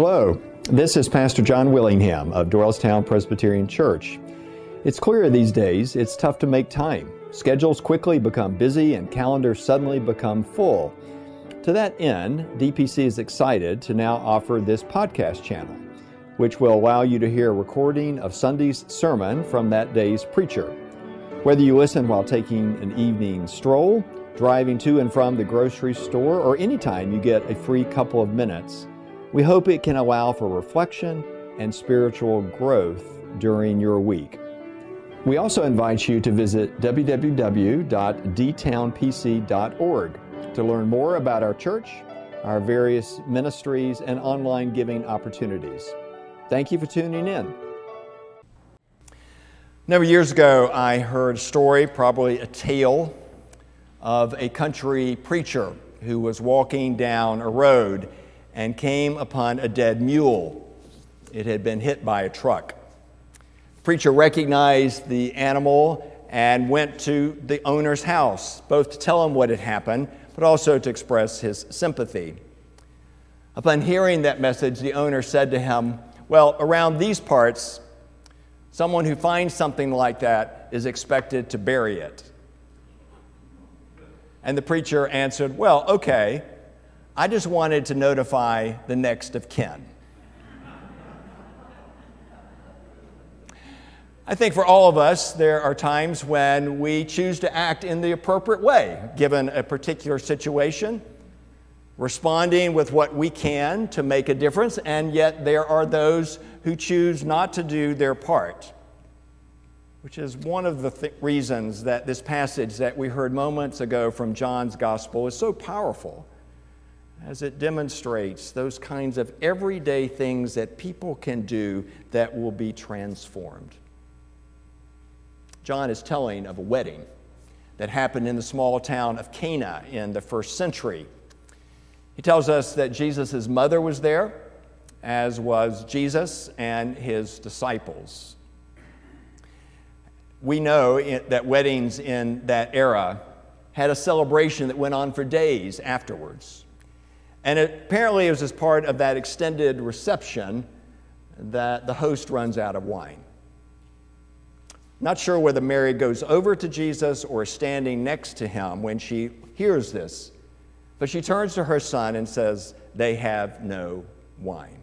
Hello, this is Pastor John Willingham of Doylestown Presbyterian Church. It's clear these days it's tough to make time. Schedules quickly become busy and calendars suddenly become full. To that end, DPC is excited to now offer this podcast channel, which will allow you to hear a recording of Sunday's sermon from that day's preacher. Whether you listen while taking an evening stroll, driving to and from the grocery store, or anytime you get a free couple of minutes, we hope it can allow for reflection and spiritual growth during your week. We also invite you to visit www.dtownpc.org to learn more about our church, our various ministries, and online giving opportunities. Thank you for tuning in. Number years ago, I heard a story, probably a tale of a country preacher who was walking down a road and came upon a dead mule. It had been hit by a truck. The preacher recognized the animal and went to the owner's house, both to tell him what had happened, but also to express his sympathy. Upon hearing that message, the owner said to him, Well, around these parts, someone who finds something like that is expected to bury it. And the preacher answered, Well, okay, I just wanted to notify the next of kin. I think for all of us, there are times when we choose to act in the appropriate way, given a particular situation, responding with what we can to make a difference, and yet there are those who choose not to do their part which is one of the th- reasons that this passage that we heard moments ago from John's gospel is so powerful, as it demonstrates those kinds of everyday things that people can do that will be transformed. John is telling of a wedding that happened in the small town of Cana in the first century. He tells us that Jesus' mother was there, as was Jesus and his disciples we know that weddings in that era had a celebration that went on for days afterwards. And apparently, it was as part of that extended reception that the host runs out of wine. Not sure whether Mary goes over to Jesus or is standing next to him when she hears this, but she turns to her son and says, They have no wine.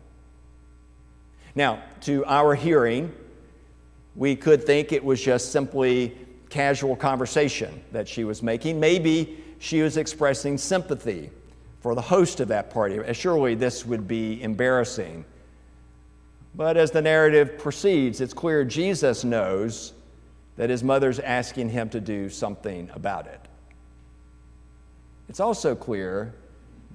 Now, to our hearing, we could think it was just simply casual conversation that she was making. Maybe she was expressing sympathy for the host of that party. Uh, surely this would be embarrassing. But as the narrative proceeds, it's clear Jesus knows that his mother's asking him to do something about it. It's also clear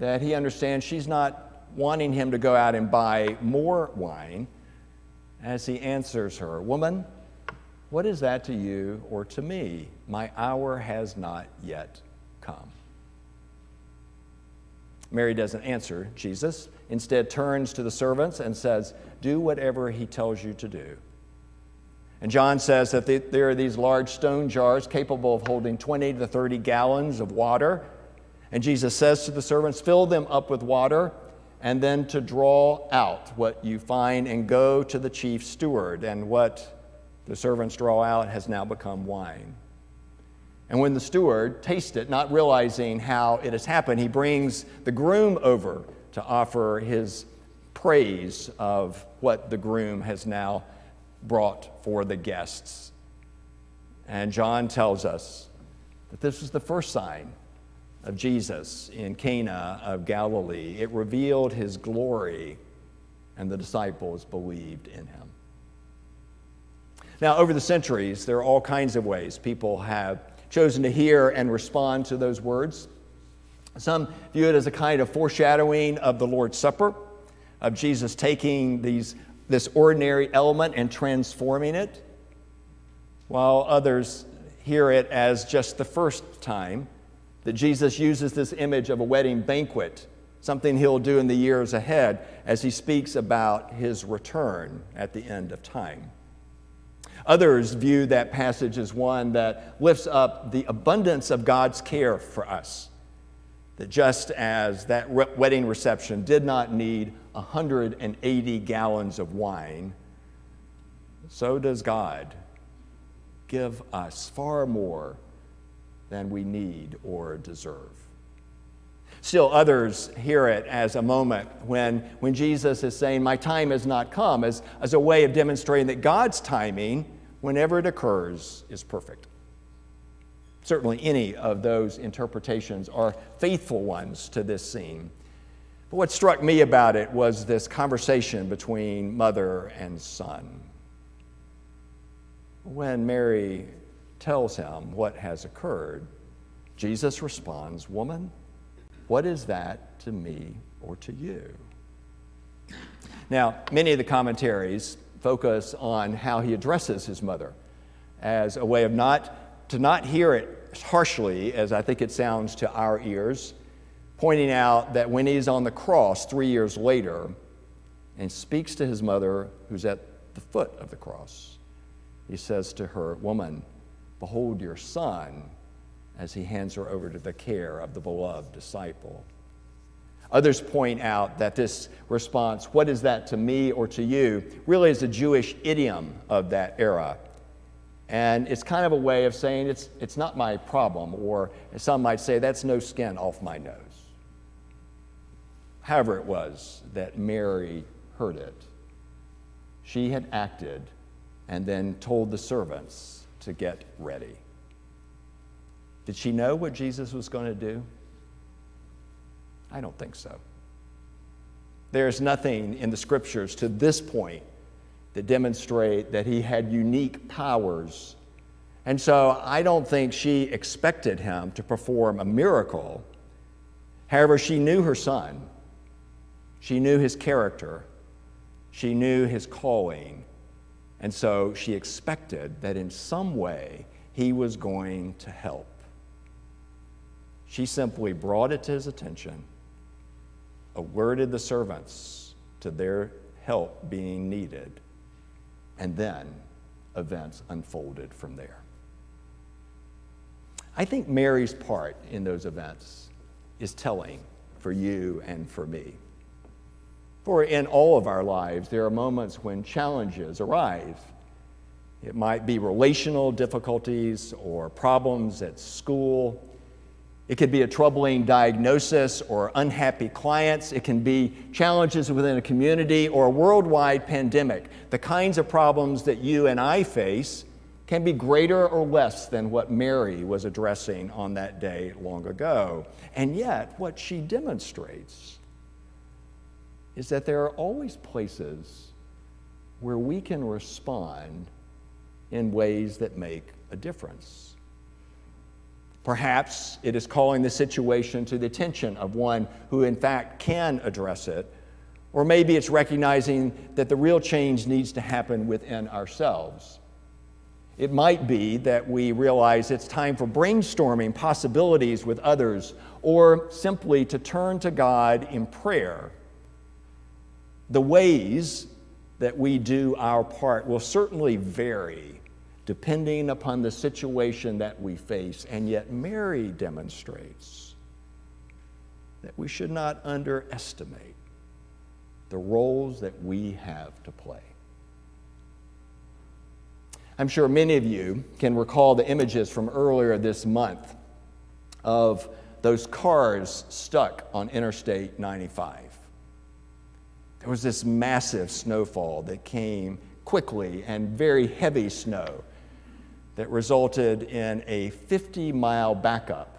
that he understands she's not wanting him to go out and buy more wine as he answers her Woman, what is that to you or to me? My hour has not yet come. Mary doesn't answer Jesus, instead, turns to the servants and says, Do whatever he tells you to do. And John says that there are these large stone jars capable of holding 20 to 30 gallons of water. And Jesus says to the servants, Fill them up with water and then to draw out what you find and go to the chief steward. And what the servants draw out has now become wine. And when the steward tastes it, not realizing how it has happened, he brings the groom over to offer his praise of what the groom has now brought for the guests. And John tells us that this was the first sign of Jesus in Cana of Galilee. It revealed his glory, and the disciples believed in him. Now, over the centuries, there are all kinds of ways people have chosen to hear and respond to those words. Some view it as a kind of foreshadowing of the Lord's Supper, of Jesus taking these, this ordinary element and transforming it, while others hear it as just the first time that Jesus uses this image of a wedding banquet, something he'll do in the years ahead as he speaks about his return at the end of time. Others view that passage as one that lifts up the abundance of God's care for us. that just as that re- wedding reception did not need 180 gallons of wine, so does God give us far more than we need or deserve. Still, others hear it as a moment when, when Jesus is saying, My time has not come, as, as a way of demonstrating that God's timing, whenever it occurs, is perfect. Certainly, any of those interpretations are faithful ones to this scene. But what struck me about it was this conversation between mother and son. When Mary tells him what has occurred, Jesus responds, Woman, what is that to me or to you? Now, many of the commentaries focus on how he addresses his mother as a way of not to not hear it harshly as I think it sounds to our ears, pointing out that when he's on the cross 3 years later and speaks to his mother who's at the foot of the cross, he says to her, "Woman, behold your son." As he hands her over to the care of the beloved disciple. Others point out that this response, what is that to me or to you, really is a Jewish idiom of that era. And it's kind of a way of saying it's, it's not my problem, or some might say, that's no skin off my nose. However, it was that Mary heard it. She had acted and then told the servants to get ready. Did she know what Jesus was going to do? I don't think so. There's nothing in the scriptures to this point that demonstrate that he had unique powers. And so I don't think she expected him to perform a miracle. However, she knew her son. She knew his character. She knew his calling. And so she expected that in some way he was going to help. She simply brought it to his attention, alerted the servants to their help being needed, and then events unfolded from there. I think Mary's part in those events is telling for you and for me. For in all of our lives, there are moments when challenges arise. It might be relational difficulties or problems at school it could be a troubling diagnosis or unhappy clients. It can be challenges within a community or a worldwide pandemic. The kinds of problems that you and I face can be greater or less than what Mary was addressing on that day long ago. And yet, what she demonstrates is that there are always places where we can respond in ways that make a difference. Perhaps it is calling the situation to the attention of one who, in fact, can address it. Or maybe it's recognizing that the real change needs to happen within ourselves. It might be that we realize it's time for brainstorming possibilities with others, or simply to turn to God in prayer. The ways that we do our part will certainly vary depending upon the situation that we face. And yet, Mary demonstrates that we should not underestimate the roles that we have to play. I'm sure many of you can recall the images from earlier this month of those cars stuck on Interstate 95. There was this massive snowfall that came quickly and very heavy snow that resulted in a 50 mile backup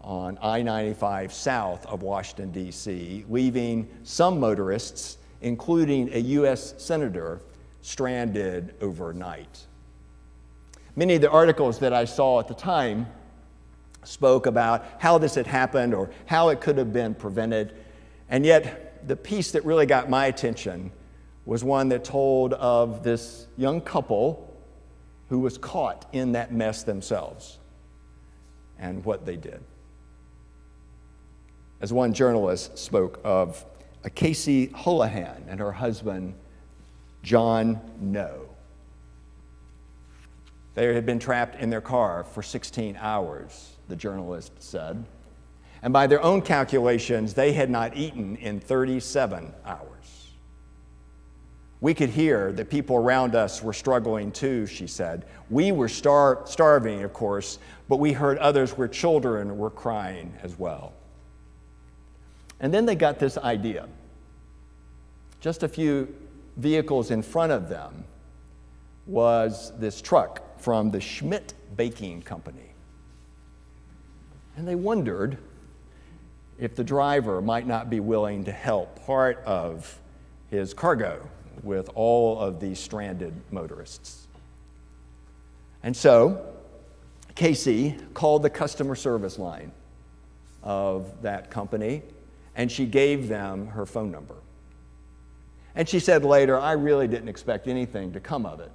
on I 95 south of Washington, D.C., leaving some motorists, including a U.S. Senator, stranded overnight. Many of the articles that I saw at the time spoke about how this had happened or how it could have been prevented. And yet, the piece that really got my attention was one that told of this young couple who was caught in that mess themselves and what they did. As one journalist spoke of a Casey Holihan and her husband, John Noh. They had been trapped in their car for 16 hours, the journalist said. And by their own calculations, they had not eaten in 37 hours. We could hear that people around us were struggling too, she said. We were star- starving, of course, but we heard others where children were crying as well. And then they got this idea. Just a few vehicles in front of them was this truck from the Schmidt Baking Company. And they wondered if the driver might not be willing to help part of his cargo with all of these stranded motorists. And so, Casey called the customer service line of that company and she gave them her phone number. And she said later, I really didn't expect anything to come of it.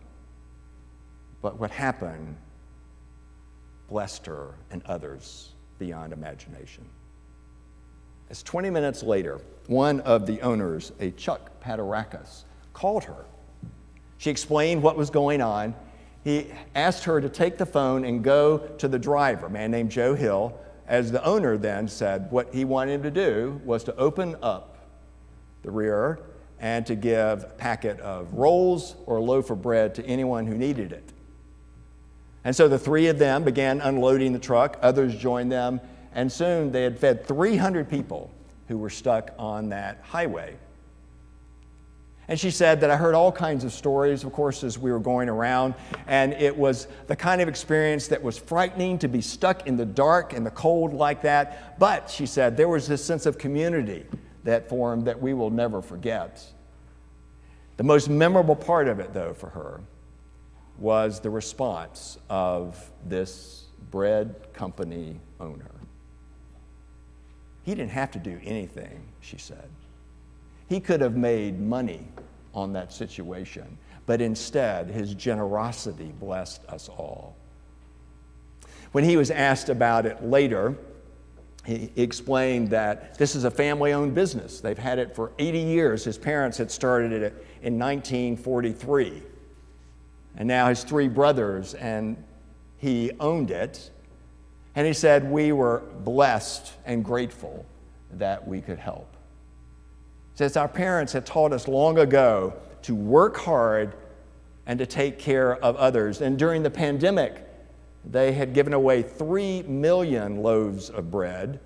But what happened blessed her and others beyond imagination. As 20 minutes later, one of the owners, a Chuck Paterakis, called her. She explained what was going on. He asked her to take the phone and go to the driver, a man named Joe Hill. As the owner then said, what he wanted him to do was to open up the rear and to give a packet of rolls or a loaf of bread to anyone who needed it. And so the three of them began unloading the truck, others joined them, and soon they had fed 300 people who were stuck on that highway. And she said that I heard all kinds of stories, of course, as we were going around. And it was the kind of experience that was frightening to be stuck in the dark and the cold like that. But she said there was this sense of community that formed that we will never forget. The most memorable part of it, though, for her was the response of this bread company owner. He didn't have to do anything, she said. He could have made money on that situation, but instead, his generosity blessed us all. When he was asked about it later, he explained that this is a family owned business. They've had it for 80 years. His parents had started it in 1943. And now his three brothers and he owned it. And he said, We were blessed and grateful that we could help says our parents had taught us long ago to work hard and to take care of others. And during the pandemic, they had given away 3 million loaves of bread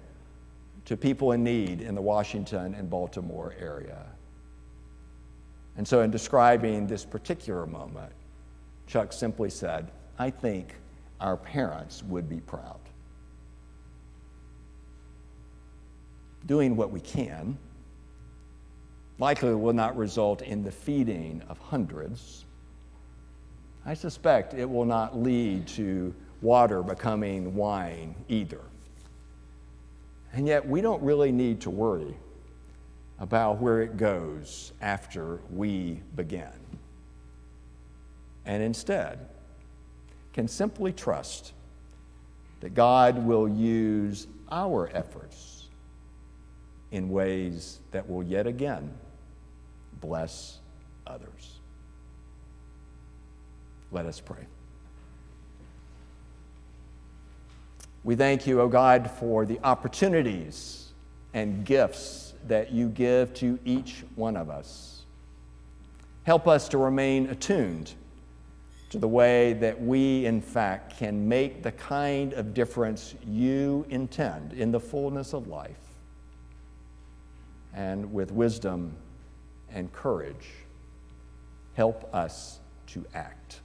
to people in need in the Washington and Baltimore area. And so, in describing this particular moment, Chuck simply said, I think our parents would be proud. Doing what we can likely will not result in the feeding of hundreds. I suspect it will not lead to water becoming wine either. And yet, we don't really need to worry about where it goes after we begin. And instead, can simply trust that God will use our efforts in ways that will yet again bless others. Let us pray. We thank you, O oh God, for the opportunities and gifts that you give to each one of us. Help us to remain attuned to the way that we, in fact, can make the kind of difference you intend in the fullness of life and with wisdom and courage. Help us to act.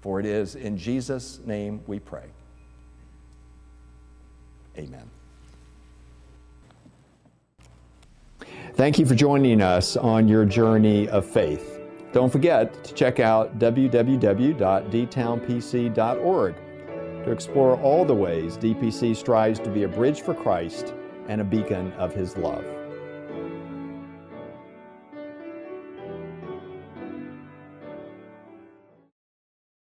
For it is in Jesus' name we pray. Amen. Thank you for joining us on your journey of faith. Don't forget to check out www.dtownpc.org to explore all the ways DPC strives to be a bridge for Christ and a beacon of His love.